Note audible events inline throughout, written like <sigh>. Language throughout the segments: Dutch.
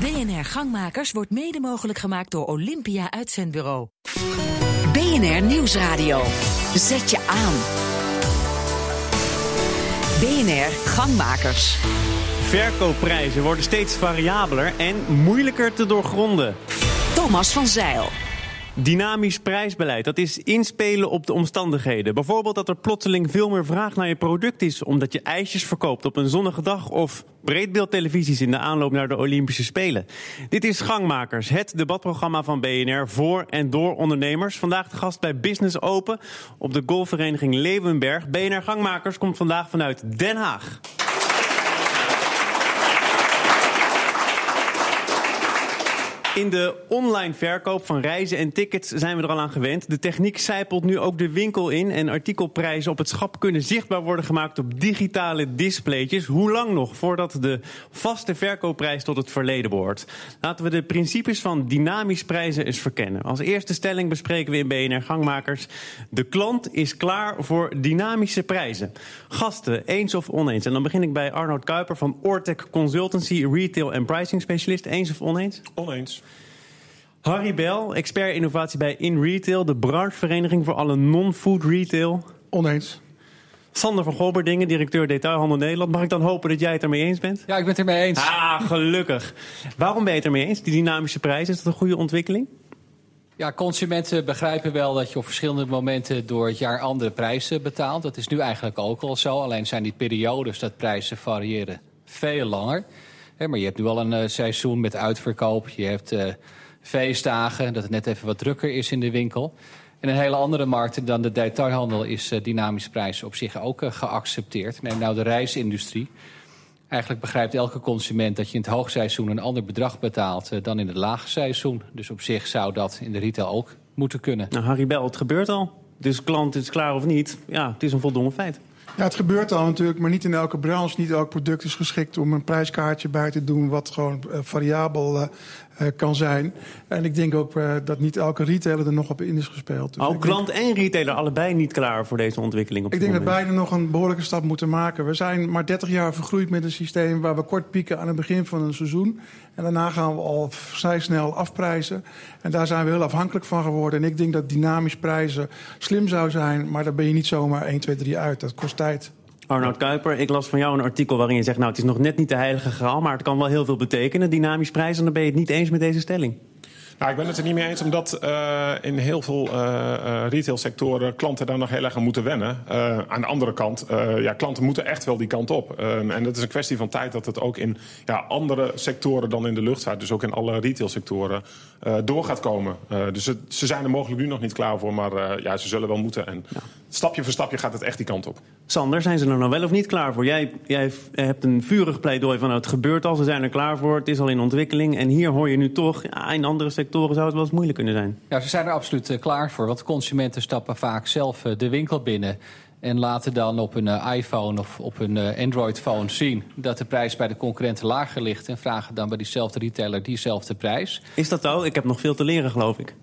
BNR Gangmakers wordt mede mogelijk gemaakt door Olympia Uitzendbureau. BNR Nieuwsradio. Zet je aan. BNR Gangmakers. Verkoopprijzen worden steeds variabeler en moeilijker te doorgronden. Thomas van Zeil. Dynamisch prijsbeleid, dat is inspelen op de omstandigheden. Bijvoorbeeld dat er plotseling veel meer vraag naar je product is... omdat je ijsjes verkoopt op een zonnige dag... of breedbeeldtelevisies in de aanloop naar de Olympische Spelen. Dit is Gangmakers, het debatprogramma van BNR voor en door ondernemers. Vandaag de gast bij Business Open op de golfvereniging Leeuwenberg. BNR Gangmakers komt vandaag vanuit Den Haag. In de online verkoop van reizen en tickets zijn we er al aan gewend. De techniek zijpelt nu ook de winkel in en artikelprijzen op het schap kunnen zichtbaar worden gemaakt op digitale displaytjes. Hoe lang nog voordat de vaste verkoopprijs tot het verleden behoort? Laten we de principes van dynamisch prijzen eens verkennen. Als eerste stelling bespreken we in BNR Gangmakers. De klant is klaar voor dynamische prijzen. Gasten, eens of oneens? En dan begin ik bij Arnold Kuiper van Ortec Consultancy, Retail en Pricing Specialist. Eens of oneens? Oneens. Harry Bel, expert innovatie bij InRetail, de branchevereniging voor alle non-food retail. Oneens. Sander van Golberdingen, directeur detailhandel Nederland. Mag ik dan hopen dat jij het ermee eens bent? Ja, ik ben het ermee eens. Ah, gelukkig. Waarom ben je het ermee eens? Die dynamische prijzen, is dat een goede ontwikkeling? Ja, consumenten begrijpen wel dat je op verschillende momenten door het jaar andere prijzen betaalt. Dat is nu eigenlijk ook al zo. Alleen zijn die periodes dat prijzen variëren veel langer. maar je hebt nu al een uh, seizoen met uitverkoop. Je hebt uh, feestdagen, dat het net even wat drukker is in de winkel. In een hele andere markt dan de detailhandel is uh, dynamische prijzen op zich ook geaccepteerd. Neem nou de reisindustrie. Eigenlijk begrijpt elke consument dat je in het hoogseizoen een ander bedrag betaalt uh, dan in het laagseizoen. Dus op zich zou dat in de retail ook moeten kunnen. Nou, Harry Bel, het gebeurt al. Dus klant is klaar of niet, ja, het is een voldongen feit. Ja, het gebeurt al natuurlijk, maar niet in elke branche. Niet elk product is geschikt om een prijskaartje bij te doen... wat gewoon uh, variabel kan zijn. En ik denk ook dat niet elke retailer er nog op in is gespeeld. Dus ook klant denk, en retailer allebei niet klaar voor deze ontwikkeling? Op ik denk moment. dat beide nog een behoorlijke stap moeten maken. We zijn maar 30 jaar vergroeid met een systeem... waar we kort pieken aan het begin van een seizoen. En daarna gaan we al vrij snel afprijzen. En daar zijn we heel afhankelijk van geworden. En ik denk dat dynamisch prijzen slim zou zijn... maar daar ben je niet zomaar 1, 2, 3 uit. Dat kost tijd. Arnoud Kuiper, ik las van jou een artikel waarin je zegt... nou, het is nog net niet de heilige graal, maar het kan wel heel veel betekenen. Dynamisch prijzen, en dan ben je het niet eens met deze stelling. Nou, ik ben het er niet mee eens, omdat uh, in heel veel uh, uh, retailsectoren klanten daar nog heel erg aan moeten wennen. aan de andere kant, ja, klanten moeten echt wel die kant op. Um, en dat is een kwestie van tijd dat het ook in ja, andere sectoren dan in de luchtvaart, dus ook in alle retailsectoren, door gaat komen. dus het, ze zijn er mogelijk nu nog niet klaar voor, maar ja, ze zullen wel moeten. En ja. Stapje voor stapje gaat het echt die kant op. Sander, zijn ze er nou wel of niet klaar voor? Jij, jij hebt een vurig pleidooi van het gebeurt al, ze zijn er klaar voor, het is al in ontwikkeling. En hier hoor je nu toch, ja, in andere sectoren zou het wel eens moeilijk kunnen zijn. Ja, ze zijn er absoluut uh, klaar voor. Want consumenten stappen vaak zelf uh, de winkel binnen. En laten dan op een uh, iPhone of op een Android-phone zien dat de prijs bij de concurrenten lager ligt. En vragen dan bij diezelfde retailer diezelfde prijs. Is dat zo? Ik heb nog veel te leren, geloof ik.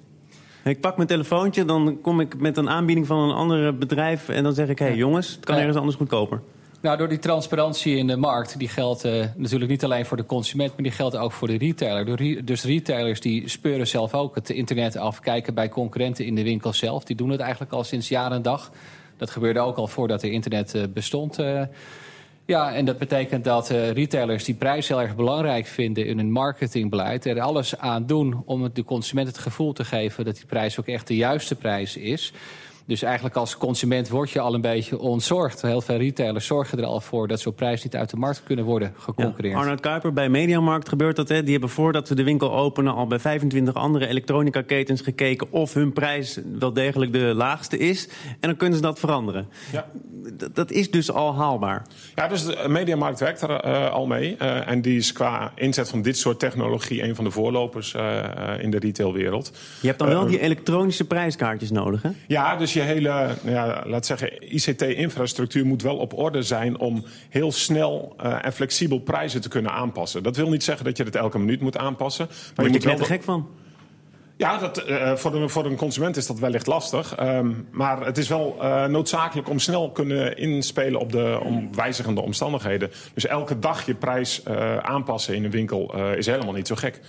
Ik pak mijn telefoontje, dan kom ik met een aanbieding van een ander bedrijf. En dan zeg ik: hé hey, jongens, het kan ergens anders goedkoper. Nou, door die transparantie in de markt, die geldt uh, natuurlijk niet alleen voor de consument, maar die geldt ook voor de retailer. Re dus retailers die speuren zelf ook het internet af, kijken bij concurrenten in de winkel zelf. Die doen het eigenlijk al sinds jaar en dag. Dat gebeurde ook al voordat er internet uh, bestond. Uh, ja, en dat betekent dat uh, retailers die prijs heel erg belangrijk vinden in hun marketingbeleid, er alles aan doen om de consument het gevoel te geven dat die prijs ook echt de juiste prijs is. Dus eigenlijk als consument word je al een beetje ontzorgd. Heel veel retailers zorgen er al voor dat zo'n prijs niet uit de markt kunnen worden geconcurreerd. Ja, Arnold Kuiper, bij Mediamarkt gebeurt dat. Hè? Die hebben voordat ze de winkel openen al bij 25 andere elektronica ketens gekeken of hun prijs wel degelijk de laagste is. En dan kunnen ze dat veranderen. Ja. Dat is dus al haalbaar. Ja, dus de Mediamarkt werkt er uh, al mee. Uh, en die is qua inzet van dit soort technologie een van de voorlopers uh, in de retailwereld. Je hebt dan wel die elektronische prijskaartjes nodig, hè? Ja, dus je hele, ja, laat zeggen, ICT-infrastructuur moet wel op orde zijn om heel snel uh, en flexibel prijzen te kunnen aanpassen. Dat wil niet zeggen dat je het elke minuut moet aanpassen. Maar Word je, je moet wel... gek van? Ja, dat, uh, voor, de, voor een consument is dat wellicht lastig. Um, maar het is wel uh, noodzakelijk om snel kunnen inspelen op de om wijzigende omstandigheden. Dus elke dag je prijs uh, aanpassen in een winkel is helemaal niet zo gek.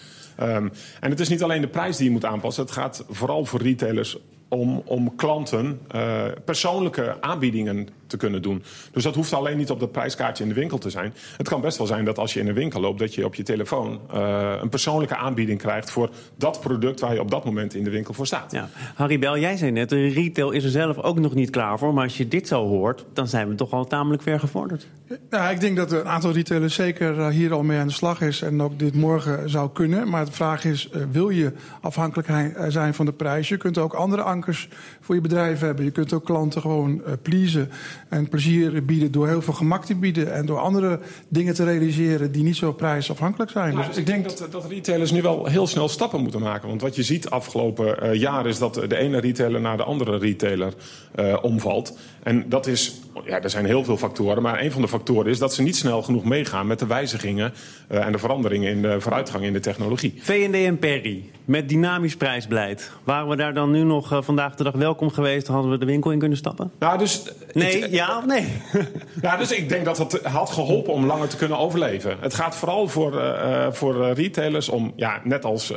Um, en het is niet alleen de prijs die je moet aanpassen. Het gaat vooral voor retailers om, om klanten uh, persoonlijke aanbiedingen te kunnen doen. Dus dat hoeft alleen niet op dat prijskaartje in de winkel te zijn. Het kan best wel zijn dat als je in een winkel loopt... dat je op je telefoon uh, een persoonlijke aanbieding krijgt... voor dat product waar je op dat moment in de winkel voor staat. Ja. Harry Bel, jij zei net, de retail is er zelf ook nog niet klaar voor. Maar als je dit zo hoort, dan zijn we toch al tamelijk ver gevorderd. Ja, ik denk dat een aantal retailers zeker eh, hier al mee aan de slag is... en ook dit morgen zou kunnen. Maar de vraag is, uh, wil je afhankelijk zijn van de prijs? Je kunt ook andere ankers voor je bedrijf hebben. Je kunt ook klanten gewoon pleasen en plezier bieden door heel veel gemak te bieden en door andere dingen te realiseren die niet zo prijsafhankelijk zijn. Nou, dus ik denk dat, dat retailers nu wel heel snel stappen moeten maken. Want wat je ziet afgelopen uh, jaar is dat de ene retailer naar de andere retailer uh, omvalt. En dat is, ja, er zijn heel veel factoren, maar een van de factoren is dat ze niet snel genoeg meegaan met de wijzigingen uh, en de veranderingen in de vooruitgang in de technologie. VND en Perry met dynamisch prijsbeleid. Waren we daar dan nu nog uh, vandaag de dag welkom geweest? Hadden we de winkel in kunnen stappen? Nou, dus, nee, het, ja of nee? <laughs> ja, dus ik denk dat het had geholpen om langer te kunnen overleven. Het gaat vooral voor, uh, voor retailers om, ja, net als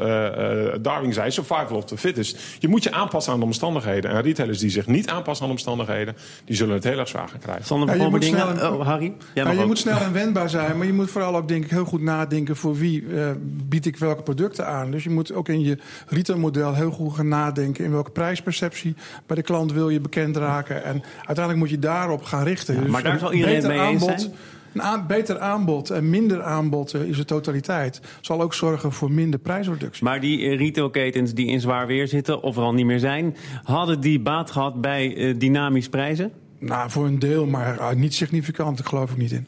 Darwin zei, survival of the fittest. Je moet je aanpassen aan de omstandigheden. En retailers die zich niet aanpassen aan de omstandigheden, die zullen het heel erg zwaar gaan krijgen. Sander, ja, je moet dingen... snel, oh, Harry? Ja, je moet snel en wendbaar zijn, maar je moet vooral ook denk ik heel goed nadenken voor wie uh, bied ik welke producten aan. Dus je moet ook in je retailmodel heel goed gaan nadenken in welke prijsperceptie bij de klant wil je bekend raken. En uiteindelijk moet je daarop gaan richten. Ja, dus maar daar zal iedereen mee aanbod, eens zijn? Een aan, beter aanbod en minder aanbod uh, is de totaliteit. Zal ook zorgen voor minder prijsreductie. Maar die uh, retailketens die in zwaar weer zitten, of er al niet meer zijn, hadden die baat gehad bij uh, dynamisch prijzen? Nou, voor een deel, maar niet significant. Daar geloof ik niet in.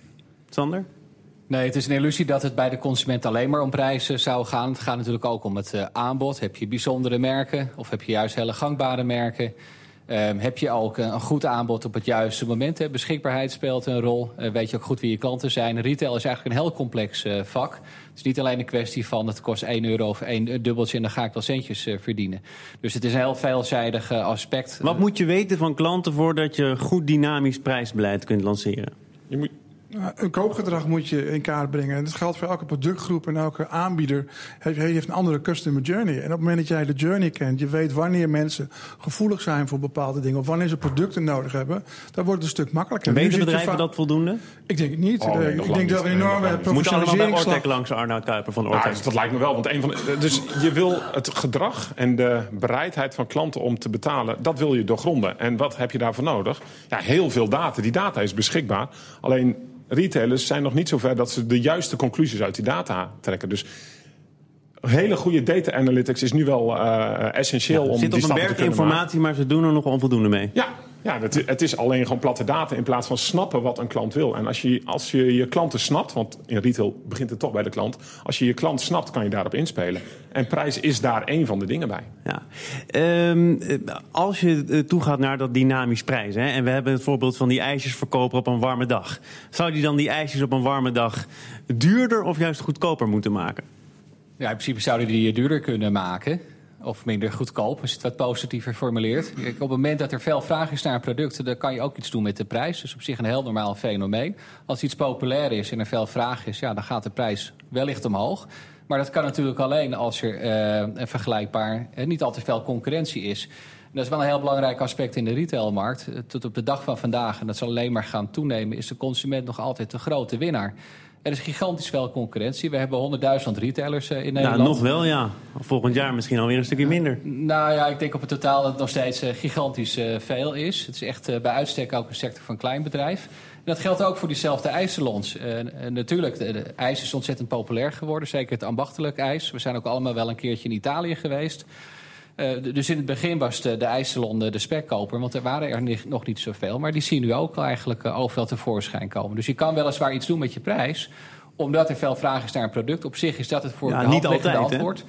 Sander? Nee, het is een illusie dat het bij de consument alleen maar om prijzen zou gaan. Het gaat natuurlijk ook om het aanbod. Heb je bijzondere merken of heb je juist hele gangbare merken? Um, heb je ook een, een goed aanbod op het juiste moment? Hè? Beschikbaarheid speelt een rol. Uh, weet je ook goed wie je klanten zijn? Retail is eigenlijk een heel complex uh, vak. Het is niet alleen een kwestie van het kost 1 euro of één dubbeltje en dan ga ik wel centjes uh, verdienen. Dus het is een heel veelzijdig aspect. Wat moet je weten van klanten voordat je goed dynamisch prijsbeleid kunt lanceren? Je moet, een koopgedrag moet je in kaart brengen. En dat geldt voor elke productgroep en elke aanbieder. Hij heeft een andere customer journey. En op het moment dat jij de journey kent, je weet wanneer mensen gevoelig zijn voor bepaalde dingen. Of wanneer ze producten nodig hebben, dan wordt het een stuk makkelijker. Weten bedrijven dat voldoende? Ik denk het niet. Oh, nee, ik denk dat er een enorme nee, Moet allemaal bij langs Arnoud Kuiper van Ortec? Nou, dat lijkt me wel. Want een van de, dus je wil het gedrag en de bereidheid van klanten om te betalen, dat wil je doorgronden. En wat heb je daarvoor nodig? Ja, heel veel data. Die data is beschikbaar. Alleen retailers zijn nog niet zover dat ze de juiste conclusies uit die data trekken. Dus hele goede data analytics is nu wel uh, essentieel ja, om zit die op een stappen te berg kunnen informatie, maar ze doen er nog onvoldoende mee. Ja, ja het, het, is alleen gewoon platte data in plaats van snappen wat een klant wil. En als je, als je je klanten snapt, want in retail begint het toch bij de klant. Als je je klant snapt, kan je daarop inspelen. En prijs is daar één van de dingen bij. Ja. Um, als je toegaat naar dat dynamisch prijzen, hè, en we hebben het voorbeeld van die ijsjesverkoper op een warme dag. Zou die dan die ijsjes op een warme dag duurder of juist goedkoper moeten maken? Ja, in principe zouden die duurder kunnen maken. Of minder goedkoop, als je het wat positiever formuleert. Kijk, op het moment dat er veel vraag is naar een product, dan kan je ook iets doen met de prijs. Dus op zich een heel normaal fenomeen. Als iets populair is en er veel vraag is, ja, dan gaat de prijs wellicht omhoog. Maar dat kan natuurlijk alleen als er een vergelijkbaar uh, niet al te veel concurrentie is. En dat is wel een heel belangrijk aspect in de retailmarkt. Tot op de dag van vandaag, en dat zal alleen maar gaan toenemen, is de consument nog altijd de grote winnaar. Er is gigantisch veel concurrentie. We hebben 100.000 retailers uh, in Nederland. Nou, nog wel, ja. Volgend jaar misschien alweer een stukje minder. Nou ja, ik denk op het totaal dat het nog steeds uh, gigantisch uh, veel is. Het is echt bij uitstek ook een sector van kleinbedrijf. En dat geldt ook voor diezelfde ijssalons. natuurlijk, de, de ijs is ontzettend populair geworden. Zeker het ambachtelijk ijs. We zijn ook allemaal wel een keertje in Italië geweest. Uh, dus in het begin was de, de de, spekkoper, want er waren er niet, nog niet zoveel. Maar die zien nu ook eigenlijk uh, overal tevoorschijn komen. Dus je kan weliswaar iets doen met je prijs, omdat er veel vraag is naar een product. Op zich is dat het voor ja, de niet altijd, altijd, antwoord.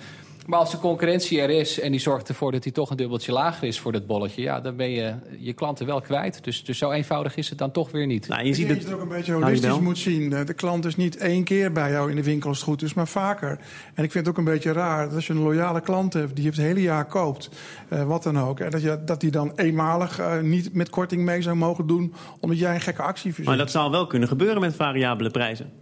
Maar als de concurrentie er is en die zorgt ervoor dat hij toch een dubbeltje lager is voor dat bolletje, ja, dan ben je je klanten wel kwijt. Dus, dus zo eenvoudig is het dan toch weer niet. Nou, je Ik ziet denk het. dat je het ook een beetje Nou, holistisch moet zien. Eh, De klant is niet één keer bij jou in de winkel als het goed is, maar vaker. En ik vind het ook een beetje raar dat als je een loyale klant hebt die het hele jaar koopt, eh, wat dan ook, en dat, je, dat die dan eenmalig eh, niet met korting mee zou mogen doen, omdat jij een gekke actie verzint. Maar dat zou wel kunnen gebeuren met variabele prijzen.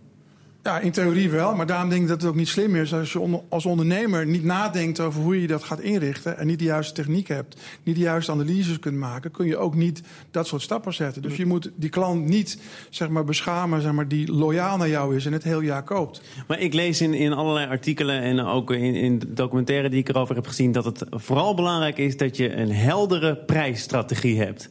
Ja, in theorie wel, maar daarom denk ik dat het ook niet slim is als je als ondernemer niet nadenkt over hoe je dat gaat inrichten en niet de juiste techniek hebt, niet de juiste analyses kunt maken, kun je ook niet dat soort stappen zetten. Dus je moet die klant niet zeg maar, beschamen zeg maar, die loyaal naar jou is en het heel jaar koopt. Maar ik lees in, in allerlei artikelen en ook in, in documentaire die ik erover heb gezien... dat het vooral belangrijk is dat je een heldere prijsstrategie hebt.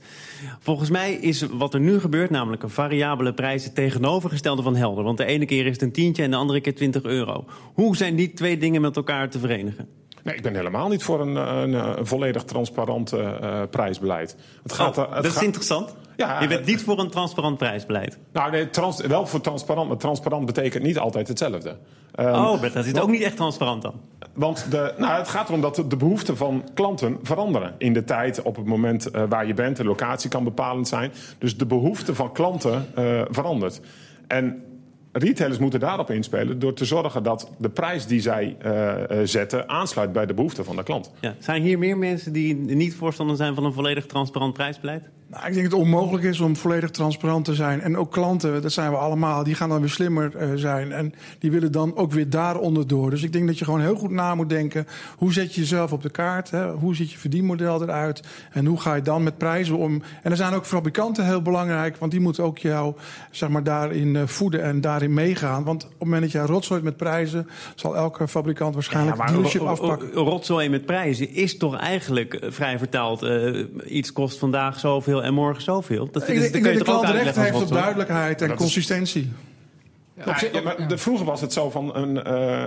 Volgens mij is wat er nu gebeurt, namelijk een variabele prijs... het tegenovergestelde van helder. Want de ene keer is een tientje en de andere keer 20 euro. Hoe zijn die twee dingen met elkaar te verenigen? Nee, ik ben helemaal niet voor een, een, een volledig transparant eh, eh, prijsbeleid. Het gaat, Oh, het dat is interessant. Ja, je bent eh, niet voor een transparant prijsbeleid. Nou, nee, trans, wel voor transparant, maar transparant betekent niet altijd hetzelfde. Ehm, oh, dat is ook niet echt transparant dan. Want de, nou, het gaat erom dat de, behoeften van klanten veranderen. In de tijd, op het moment eh, waar je bent. De locatie kan bepalend zijn. Dus de behoefte van klanten eh, verandert. En retailers moeten daarop inspelen... door te zorgen dat de prijs die zij eh, eh, zetten... aansluit bij de behoeften van de klant. Ja. Zijn hier meer mensen die niet voorstander zijn van een volledig transparant prijsbeleid? Nou, ik denk dat het onmogelijk is om volledig transparant te zijn. En ook klanten, dat zijn we allemaal, die gaan dan weer slimmer eh, zijn. En die willen dan ook weer daaronder door. Dus ik denk dat je gewoon heel goed na moet denken. Hoe zet je jezelf op de kaart? Hè? Hoe ziet je verdienmodel eruit? En hoe ga je dan met prijzen om? En er zijn ook fabrikanten heel belangrijk. Want die moeten ook jou zeg maar, daarin eh, voeden en daarin meegaan. Want op het moment dat jij rotzooit met prijzen... zal elke fabrikant waarschijnlijk Ja, dealership afpakken. Rotzooi met prijzen is toch eigenlijk eh, vrij vertaald... iets kost vandaag zoveel en morgen zoveel. Dat, Ik, dat denk- ik kun je denk dat de toch ook klant recht heeft op duidelijkheid en is- consistentie. Ja, ja, maar de, vroeger was het zo van een, eh,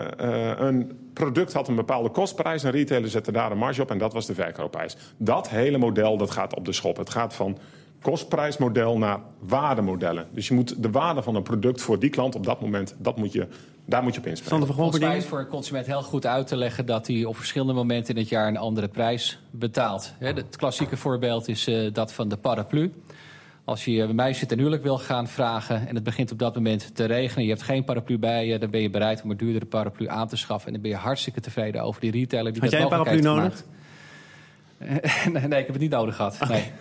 eh, een product had een bepaalde kostprijs. Een retailer zette daar een marge op en dat was de verkoopprijs. Dat hele model dat gaat op de schop. Het gaat van kostprijsmodel naar waardemodellen. Dus je moet de waarde van een product voor die klant op dat moment, dat moet je, daar moet je op inspelen. Volgens mij is voor een consument heel goed uit te leggen dat hij op verschillende momenten in het jaar een andere prijs betaalt. Hè, Het klassieke voorbeeld is eh, dat van de paraplu. Als je een meisje ten huwelijk wil gaan vragen en het begint op dat moment te regenen, je hebt geen paraplu bij je, dan ben je bereid om een duurdere paraplu aan te schaffen. En dan ben je hartstikke tevreden over die retailer die Had dat jij een paraplu nee, <laughs> nee, ik heb het niet nodig gehad. Nee.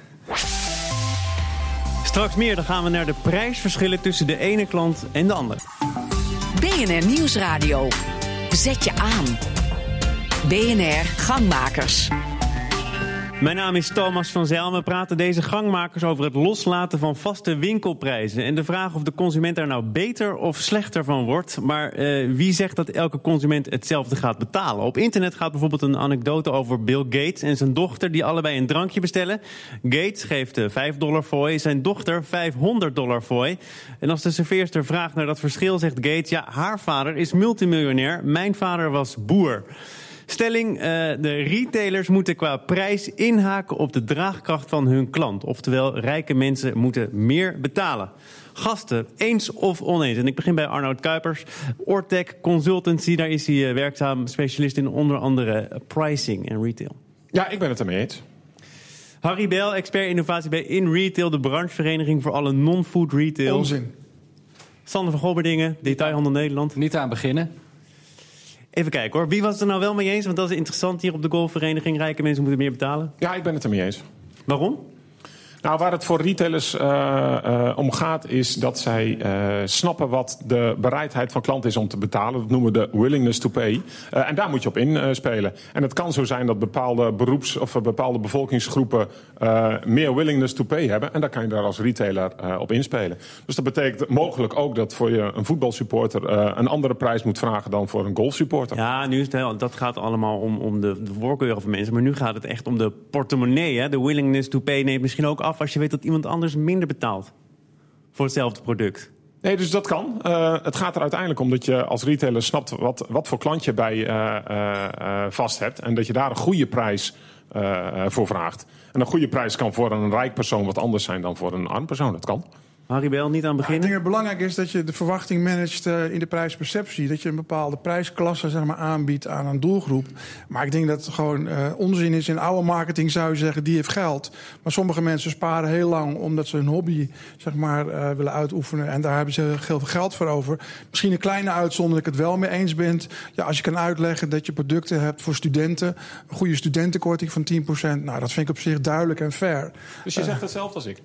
Straks meer, dan gaan we naar de prijsverschillen tussen de ene klant en de andere. BNR Nieuwsradio. Zet je aan. BNR Gangmakers. Mijn naam is Thomas van Zijl. We praten deze gangmakers over het loslaten van vaste winkelprijzen. En de vraag of de consument daar nou beter of slechter van wordt. Maar eh, wie zegt dat elke consument hetzelfde gaat betalen? Op internet gaat bijvoorbeeld een anekdote over Bill Gates en zijn dochter... die allebei een drankje bestellen. Gates geeft eh, 5 dollar fooi, zijn dochter 500 dollar fooi. En als de serveerster vraagt naar dat verschil, zegt Gates... ja, haar vader is multimiljonair, mijn vader was boer. Stelling, eh, de retailers moeten qua prijs inhaken op de draagkracht van hun klant. Oftewel, rijke mensen moeten meer betalen. Gasten, eens of oneens? En ik begin bij Arnoud Kuipers. Ortec Consultancy, daar is hij eh, werkzaam. Specialist in onder andere pricing en retail. Ja, ik ben het ermee eens. Harry Bel, expert innovatie bij In Retail, de branchevereniging voor alle non-food retail. Onzin. Sander van Gobberdingen, Detailhandel Nederland. Niet aan beginnen. Even kijken hoor, wie was het er nou wel mee eens? Want dat is interessant hier op de golfvereniging. Rijke mensen moeten meer betalen. Ja, ik ben het ermee eens. Waarom? Nou, waar het voor retailers eh, eh, om gaat, is dat zij eh, snappen wat de bereidheid van klanten is om te betalen. Dat noemen we de willingness to pay. En daar moet je op inspelen. en het kan zo zijn dat bepaalde beroeps- of bepaalde bevolkingsgroepen meer willingness to pay hebben. En daar kan je daar als retailer op inspelen. Dus dat betekent mogelijk ook dat voor je een voetbalsupporter een andere prijs moet vragen dan voor een golfsupporter. Ja, nu is het heel, dat gaat allemaal om, om de, de voorkeuren van mensen. Maar nu gaat het echt om de portemonnee. Hè? De willingness to pay neemt misschien ook af als je weet dat iemand anders minder betaalt. Voor hetzelfde product. Nee, dus dat kan. Eh, het gaat er uiteindelijk om dat je als retailer snapt wat, wat voor klant je bij eh, eh, vast hebt. En dat je daar een goede prijs voor vraagt. En een goede prijs kan voor een rijk persoon wat anders zijn dan voor een arm persoon. Dat kan. Harry Bel, niet aan Ik beginnen? denk dat het belangrijk is dat je de verwachting managt eh, in de prijsperceptie. Dat je een bepaalde prijsklasse zeg maar, aanbiedt aan een doelgroep. Maar ik denk dat het gewoon eh, onzin is. In oude marketing zou je zeggen, die heeft geld. Maar sommige mensen sparen heel lang omdat ze hun hobby zeg maar, eh, willen uitoefenen. En daar hebben ze heel veel geld voor over. Misschien een kleine uitzondering dat ik het wel mee eens ben. Ja, als je kan uitleggen dat je producten hebt voor studenten. Een goede studentenkorting van 10%. Nou, dat vind ik op zich duidelijk en fair. Dus je zegt hetzelfde als ik.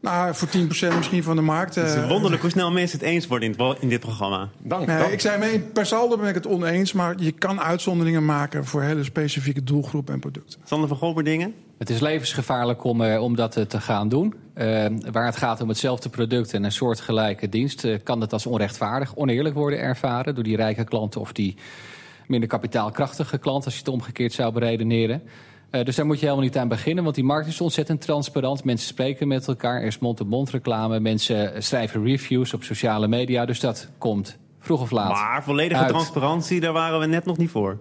Nou, voor 10% misschien van de markt. Het is eh, wonderlijk hoe snel mensen het eens worden in, het- in dit programma. Dank. Nee, dank. ik zei mee, per saldo ben ik het oneens, maar je kan uitzonderingen maken voor hele specifieke doelgroepen en producten. Sander van Golberdingen? Het is levensgevaarlijk om, eh, om dat eh, te gaan doen. Waar het gaat om hetzelfde product en een soortgelijke dienst, kan dat als onrechtvaardig, oneerlijk worden ervaren door die rijke klanten of die minder kapitaalkrachtige klant, als je het omgekeerd zou beredeneren. Eh, dus daar moet je helemaal niet aan beginnen, want die markt is ontzettend transparant. Mensen spreken met elkaar, er is mond-op-mond reclame, mensen schrijven reviews op sociale media. Dus dat komt vroeg of laat. Maar volledige uit. transparantie, daar waren we net nog niet voor.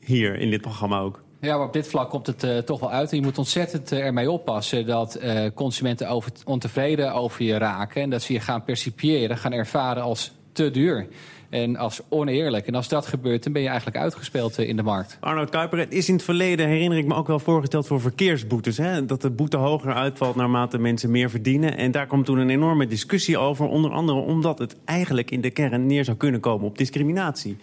Hier, in dit programma ook. Ja, maar op dit vlak komt het eh, toch wel uit. En je moet ontzettend eh, ermee oppassen dat consumenten over, ontevreden over je raken. En dat ze je gaan percipiëren, gaan ervaren als te duur. En als oneerlijk. En als dat gebeurt, dan ben je eigenlijk uitgespeeld eh, in de markt. Arnoud Kuiper, het is in het verleden, herinner ik me ook wel voorgesteld voor verkeersboetes. Hè? Dat de boete hoger uitvalt naarmate mensen meer verdienen. En daar kwam toen een enorme discussie over. Onder andere omdat het eigenlijk in de kern neer zou kunnen komen op discriminatie.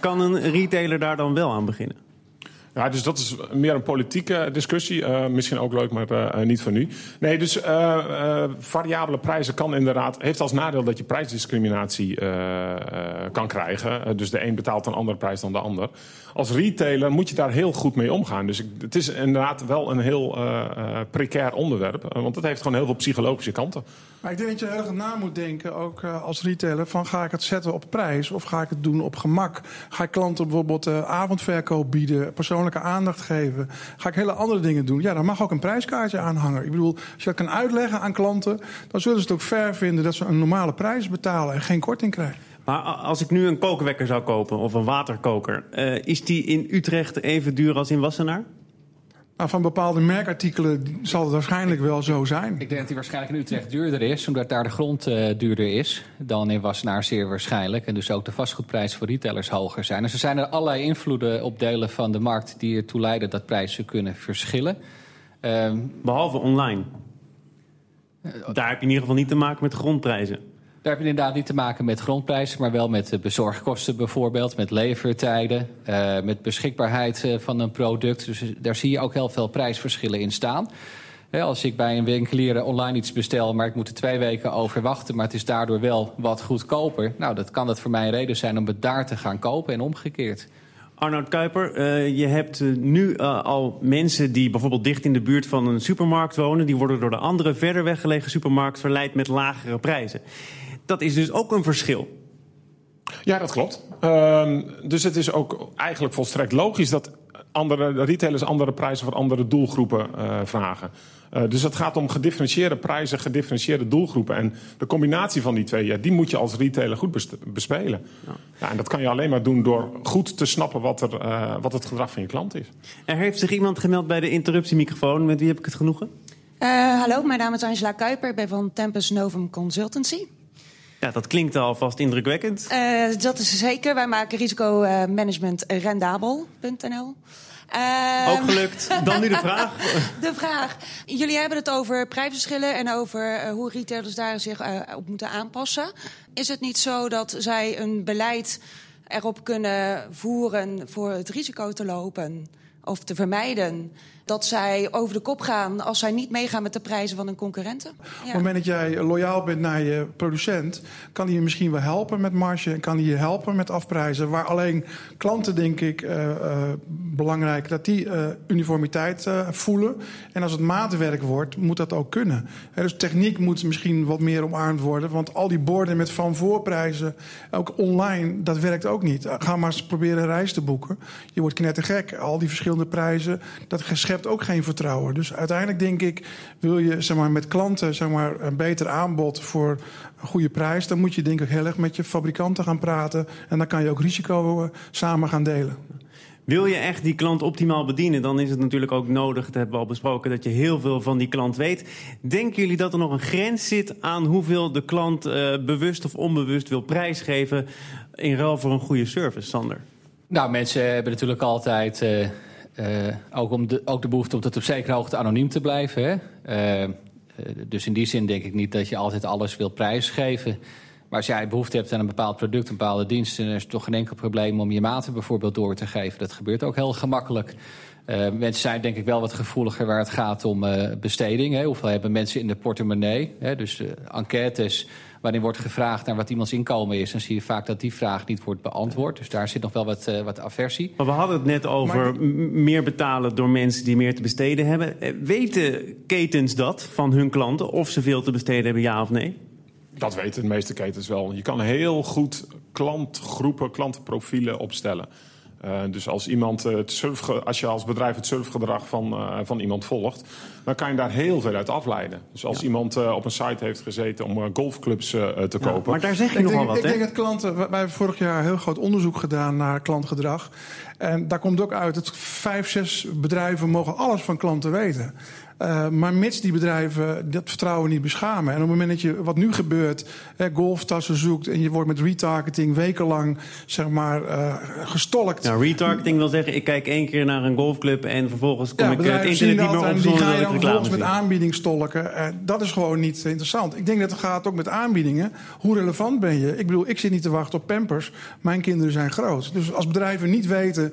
Kan een retailer daar dan wel aan beginnen? Ja, dus dat is meer een politieke discussie. Eh, misschien ook leuk, maar eh, niet voor nu. Nee, dus eh, variabele prijzen kan inderdaad... heeft als nadeel dat je prijsdiscriminatie kan krijgen. Dus de een betaalt een andere prijs dan de ander. Als retailer moet je daar heel goed mee omgaan. Dus ik, het is inderdaad wel een heel precair onderwerp. want het heeft gewoon heel veel psychologische kanten. Maar ik denk dat je erg na moet denken, ook als retailer, van ga ik het zetten op prijs of ga ik het doen op gemak? Ga ik klanten bijvoorbeeld avondverkoop bieden, aandacht geven? Ga ik hele andere dingen doen? Ja, dan mag ook een prijskaartje aanhangen. Ik bedoel, als je dat kan uitleggen aan klanten, dan zullen ze het ook fair vinden dat ze een normale prijs betalen en geen korting krijgen. Maar als ik nu een kookwekker zou kopen of een waterkoker... eh, is die in Utrecht even duur als in Wassenaar? Nou, van bepaalde merkartikelen zal het waarschijnlijk wel zo zijn. Ik denk dat die waarschijnlijk in Utrecht duurder is, omdat daar de grond eh, duurder is dan in Wassenaar zeer waarschijnlijk. En dus ook de vastgoedprijzen voor retailers hoger zijn. Dus er zijn er allerlei invloeden op delen van de markt die ertoe leiden dat prijzen kunnen verschillen. Ehm, Behalve online. Daar heb je in ieder geval niet te maken met grondprijzen. Daar heb je inderdaad niet te maken met grondprijzen, maar wel met de bezorgkosten bijvoorbeeld, met levertijden, eh, met beschikbaarheid eh, van een product. Dus daar zie je ook heel veel prijsverschillen in staan. Als ik bij een winkelier online iets bestel, maar ik moet er twee weken over wachten, maar het is daardoor wel wat goedkoper. Nou, dat kan dat voor mij een reden zijn om het daar te gaan kopen en omgekeerd. Arnoud Kuiper, eh, je hebt eh, nu eh, al mensen die bijvoorbeeld dicht in de buurt van een supermarkt wonen. Die worden door de andere verder weggelegen supermarkt verleid met lagere prijzen. Dat is dus ook een verschil. Ja, dat klopt. Ehm, dus het is ook eigenlijk volstrekt logisch dat andere retailers andere prijzen voor andere doelgroepen eh, vragen. Eh, dus het gaat om gedifferentieerde prijzen, gedifferentieerde doelgroepen. En de combinatie van die twee, ja, die moet je als retailer goed bespelen. Ja. en dat kan je alleen maar doen door goed te snappen wat, er, eh, wat het gedrag van je klant is. Er heeft zich iemand gemeld bij de interruptiemicrofoon. Met wie heb ik het genoegen? Uh, hallo, mijn naam is Angela Kuiper. Ik ben van Tempus Novum Consultancy. Ja, dat klinkt alvast indrukwekkend. Uh, dat is zeker. Wij maken risicomanagement rendabel.nl. Uh, Ook gelukt. Dan nu de vraag. <laughs> de vraag. Jullie hebben het over prijsverschillen en over uh, hoe retailers daar zich uh, op moeten aanpassen. Is het niet zo dat zij een beleid erop kunnen voeren voor het risico te lopen of te vermijden? Dat zij over de kop gaan als zij niet meegaan met de prijzen van hun concurrenten. Ja. Op het moment dat jij loyaal bent naar je producent, kan hij je misschien wel helpen met marge en kan hij je helpen met afprijzen. Waar alleen klanten, denk ik, uh, uh, belangrijk dat die uh, uniformiteit voelen. En als het maatwerk wordt, moet dat ook kunnen. He, dus techniek moet misschien wat meer omarmd worden, want al die borden met van voorprijzen, ook online, dat werkt ook niet. Ga maar eens proberen reis te boeken. Je wordt knettergek. Al die verschillende prijzen, dat schept ook geen vertrouwen. Dus uiteindelijk denk ik, wil je zeg maar, met klanten zeg maar, een beter aanbod voor een goede prijs, dan moet je denk ik heel erg met je fabrikanten gaan praten. En dan kan je ook risico uh, samen gaan delen. Wil je echt die klant optimaal bedienen, dan is het natuurlijk ook nodig, dat hebben we al besproken, dat je heel veel van die klant weet. Denken jullie dat er nog een grens zit aan hoeveel de klant uh, bewust of onbewust wil prijsgeven in ruil voor een goede service, Sander? Nou, mensen hebben natuurlijk altijd uh, ook, om de, ook de behoefte om tot op zekere hoogte anoniem te blijven. Hè? dus in die zin denk ik niet dat je altijd alles wil prijsgeven. Maar als jij behoefte hebt aan een bepaald product, een bepaalde dienst... dan is het toch geen enkel probleem om je maten bijvoorbeeld door te geven. Dat gebeurt ook heel gemakkelijk. Uh, mensen zijn denk ik wel wat gevoeliger waar het gaat om uh, besteding. Hè. Hoeveel hebben mensen in de portemonnee? Hè. Dus uh, enquêtes waarin wordt gevraagd naar wat iemands inkomen is... dan zie je vaak dat die vraag niet wordt beantwoord. Dus daar zit nog wel wat, wat aversie. Maar we hadden het net over maar... meer betalen door mensen die meer te besteden hebben. Weten ketens dat van hun klanten of ze veel te besteden hebben, ja of nee? Dat weten de meeste ketens wel. Je kan heel goed klantgroepen, klantenprofielen opstellen. Uh, dus als, iemand het surf, als je als bedrijf het surfgedrag van, uh, van iemand volgt, dan kan je daar heel veel uit afleiden. Dus als ja. iemand uh, op een site heeft gezeten om golfclubs te ja, kopen. Maar daar zeg je ik nogal denk, wat. Ik denk dat klanten. Wij hebben vorig jaar heel groot onderzoek gedaan naar klantgedrag. En daar komt ook uit dat vijf, zes bedrijven mogen alles van klanten weten. Uh, maar mits die bedrijven dat vertrouwen niet beschamen. En op het moment dat je wat nu gebeurt, hè, golftassen zoekt en je wordt met retargeting wekenlang zeg maar uh, gestolkt. Nou, retargeting wil zeggen, ik kijk één keer naar een golfclub en vervolgens kom ja, ik het internet niet meer op die ga je dan vervolgens met aanbieding stolken. Uh, dat is gewoon niet interessant. Ik denk dat het gaat ook met aanbiedingen. Hoe relevant ben je? Ik bedoel, ik zit niet te wachten op pampers. Mijn kinderen zijn groot. Dus als bedrijven niet weten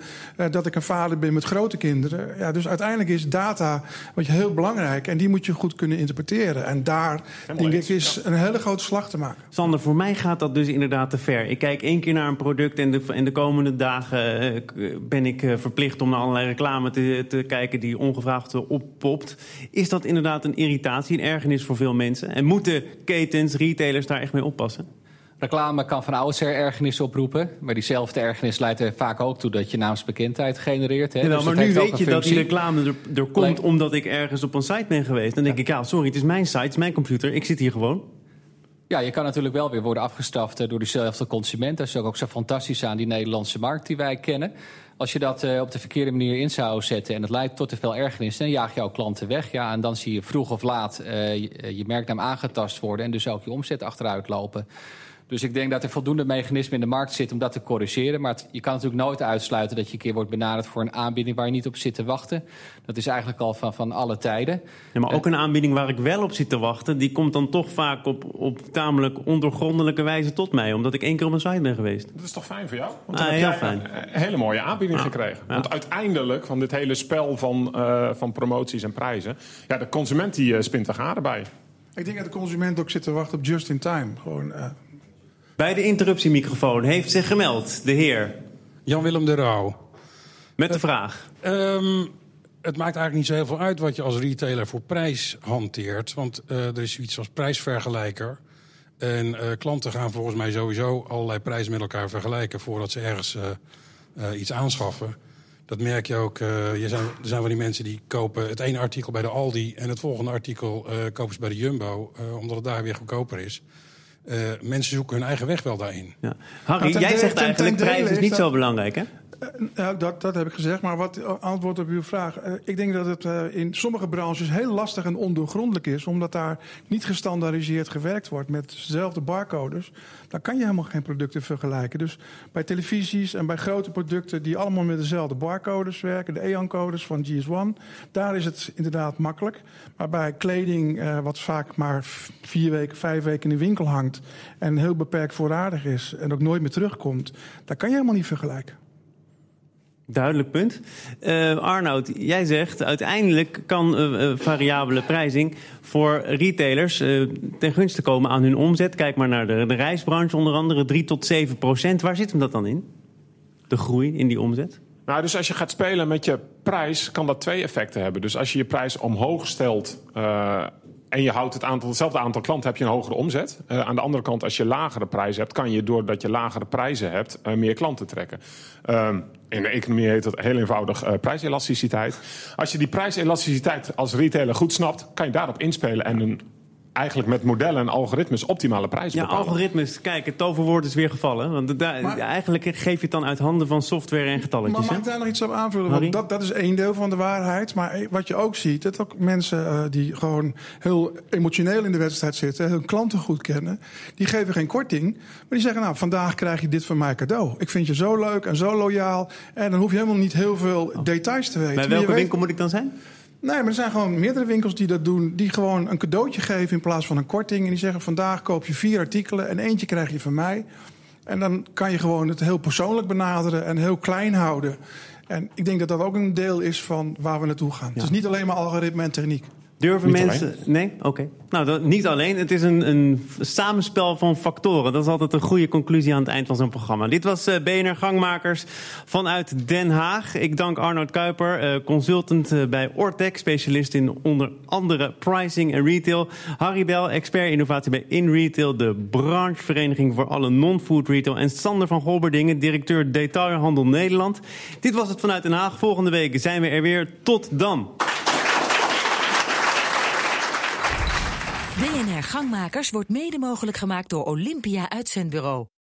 dat ik een vader ben met grote kinderen. Ja, dus uiteindelijk is data wat je heel belangrijk. En die moet je goed kunnen interpreteren. En daar, denk ik, is een hele grote slag te maken. Sander, voor mij gaat dat dus inderdaad te ver. Ik kijk één keer naar een product en de, en de komende dagen uh, ben ik uh, verplicht om naar allerlei reclame te, te kijken die ongevraagd oppopt. Is dat inderdaad een irritatie, een ergernis voor veel mensen? En moeten ketens, retailers daar echt mee oppassen? Reclame kan van oudsher ergernis oproepen. Maar diezelfde ergernis leidt er vaak ook toe dat je naamsbekendheid genereert. Hè? Ja, dus maar nu weet je dat die reclame er, er komt omdat ik ergens op een site ben geweest. Dan denk ja. ik, ja, sorry, het is mijn site, het is mijn computer. Ik zit hier gewoon. Ja, je kan natuurlijk wel weer worden afgestraft door diezelfde consument. Dat is ook, ook zo fantastisch aan die Nederlandse markt die wij kennen. Als je dat uh, op de verkeerde manier in zou zetten en het leidt tot te veel ergernis, dan jaag jouw klanten weg. Ja, en dan zie je vroeg of laat uh, je, je merknaam aangetast worden en dus ook je omzet achteruit lopen. Dus ik denk dat er voldoende mechanismen in de markt zitten om dat te corrigeren. Maar het, je kan natuurlijk nooit uitsluiten dat je een keer wordt benaderd voor een aanbieding waar je niet op zit te wachten. Dat is eigenlijk al van, van alle tijden. Ja, maar ook een aanbieding waar ik wel op zit te wachten, die komt dan toch vaak op, op tamelijk ondergrondelijke wijze tot mij. Omdat ik één keer op een site ben geweest. Dat is toch fijn voor jou? Want dan ah, heb heel fijn. een hele mooie aanbieding ah, gekregen. Ja. Want uiteindelijk van dit hele spel van, uh, van promoties en prijzen, ja, de consument die uh, spint er garen bij. Ik denk dat de consument ook zit te wachten op just in time. Gewoon. Uh, bij de interruptiemicrofoon heeft zich gemeld de heer... Jan-Willem de Rauw. Met de vraag. Uh, um, het maakt eigenlijk niet zo heel veel uit wat je als retailer voor prijs hanteert. Want uh, er is zoiets als prijsvergelijker. En uh, klanten gaan volgens mij sowieso allerlei prijzen met elkaar vergelijken... voordat ze ergens uh, iets aanschaffen. Dat merk je ook. je zijn, er zijn wel die mensen die kopen het ene artikel bij de Aldi... en het volgende artikel kopen ze bij de Jumbo... omdat het daar weer goedkoper is. Uh, mensen zoeken hun eigen weg wel daarin. Ja. Harry, jij zegt eigenlijk prijs is niet dat, zo belangrijk, hè? Ja, dat, dat heb ik gezegd. Maar wat antwoord op uw vraag. Uh, ik denk dat het uh, in sommige branches heel lastig en ondoorgrondelijk is. Omdat daar niet gestandaardiseerd gewerkt wordt met dezelfde barcodes. Dan kan je helemaal geen producten vergelijken. Dus bij televisies en bij grote producten die allemaal met dezelfde barcodes werken. De EAN-codes van GS1. Daar is het inderdaad makkelijk. Maar bij kleding, wat vaak maar vier weken, vijf weken in de winkel hangt. En heel beperkt voorradig is. En ook nooit meer terugkomt. Daar kan je helemaal niet vergelijken. Duidelijk punt. Uh, Arnoud, jij zegt uiteindelijk kan variabele prijzing voor retailers uh, ten gunste komen aan hun omzet. Kijk maar naar de, de reisbranche onder andere, 3 tot 7 procent. Waar zit hem dat dan in? De groei in die omzet? Nou, dus als je gaat spelen met je prijs, kan dat twee effecten hebben. Dus als je je prijs omhoog stelt en je houdt het aantal, hetzelfde aantal klanten, heb je een hogere omzet. Uh, aan de andere kant, als je lagere prijzen hebt, kan je doordat je lagere prijzen hebt, uh, meer klanten trekken. Uh, in de economie heet dat heel eenvoudig uh, prijselasticiteit. Als je die prijselasticiteit als retailer goed snapt, kan je daarop inspelen en een eigenlijk met modellen en algoritmes optimale prijzen Ja, bepalen. algoritmes. Kijk, het toverwoord is weer gevallen. Want Maar- eigenlijk geef je het dan uit handen van software en Maar getalletjes. mag hè? ik daar nog iets op aanvullen? Harry? Want dat, dat is één deel van de waarheid. Maar eh, wat je ook ziet, dat ook mensen eh, die gewoon heel emotioneel in de wedstrijd zitten, hun klanten goed kennen, die geven geen korting. Maar die zeggen, nou, vandaag krijg je dit van mij cadeau. Ik vind je zo leuk en zo loyaal. En dan hoef je helemaal niet heel veel details te weten. Bij Maar welke weet- winkel moet ik dan zijn? Nee, maar er zijn gewoon meerdere winkels die dat doen. Die gewoon een cadeautje geven in plaats van een korting. En die zeggen, vandaag koop je vier artikelen en eentje krijg je van mij. En dan kan je gewoon het heel persoonlijk benaderen en heel klein houden. En ik denk dat dat ook een deel is van waar we naartoe gaan. Het is niet alleen maar algoritme en techniek. Durven Niet mensen. Nee? Oké. Nou, dat, niet alleen. Het is een, een samenspel van factoren. Dat is altijd een goede conclusie aan het eind van zo'n programma. Dit was BNR Gangmakers vanuit Den Haag. Ik dank Arnoud Kuiper, eh, consultant eh, bij Ortec, specialist in onder andere pricing en retail. Harry Bel, expert innovatie bij InRetail, de branchevereniging voor alle non-food retail. En Sander van Golberdingen, directeur Detailhandel Nederland. Dit was het vanuit Den Haag. Volgende week zijn we er weer. Tot dan. BNR Gangmakers wordt mede mogelijk gemaakt door Olympia Uitzendbureau.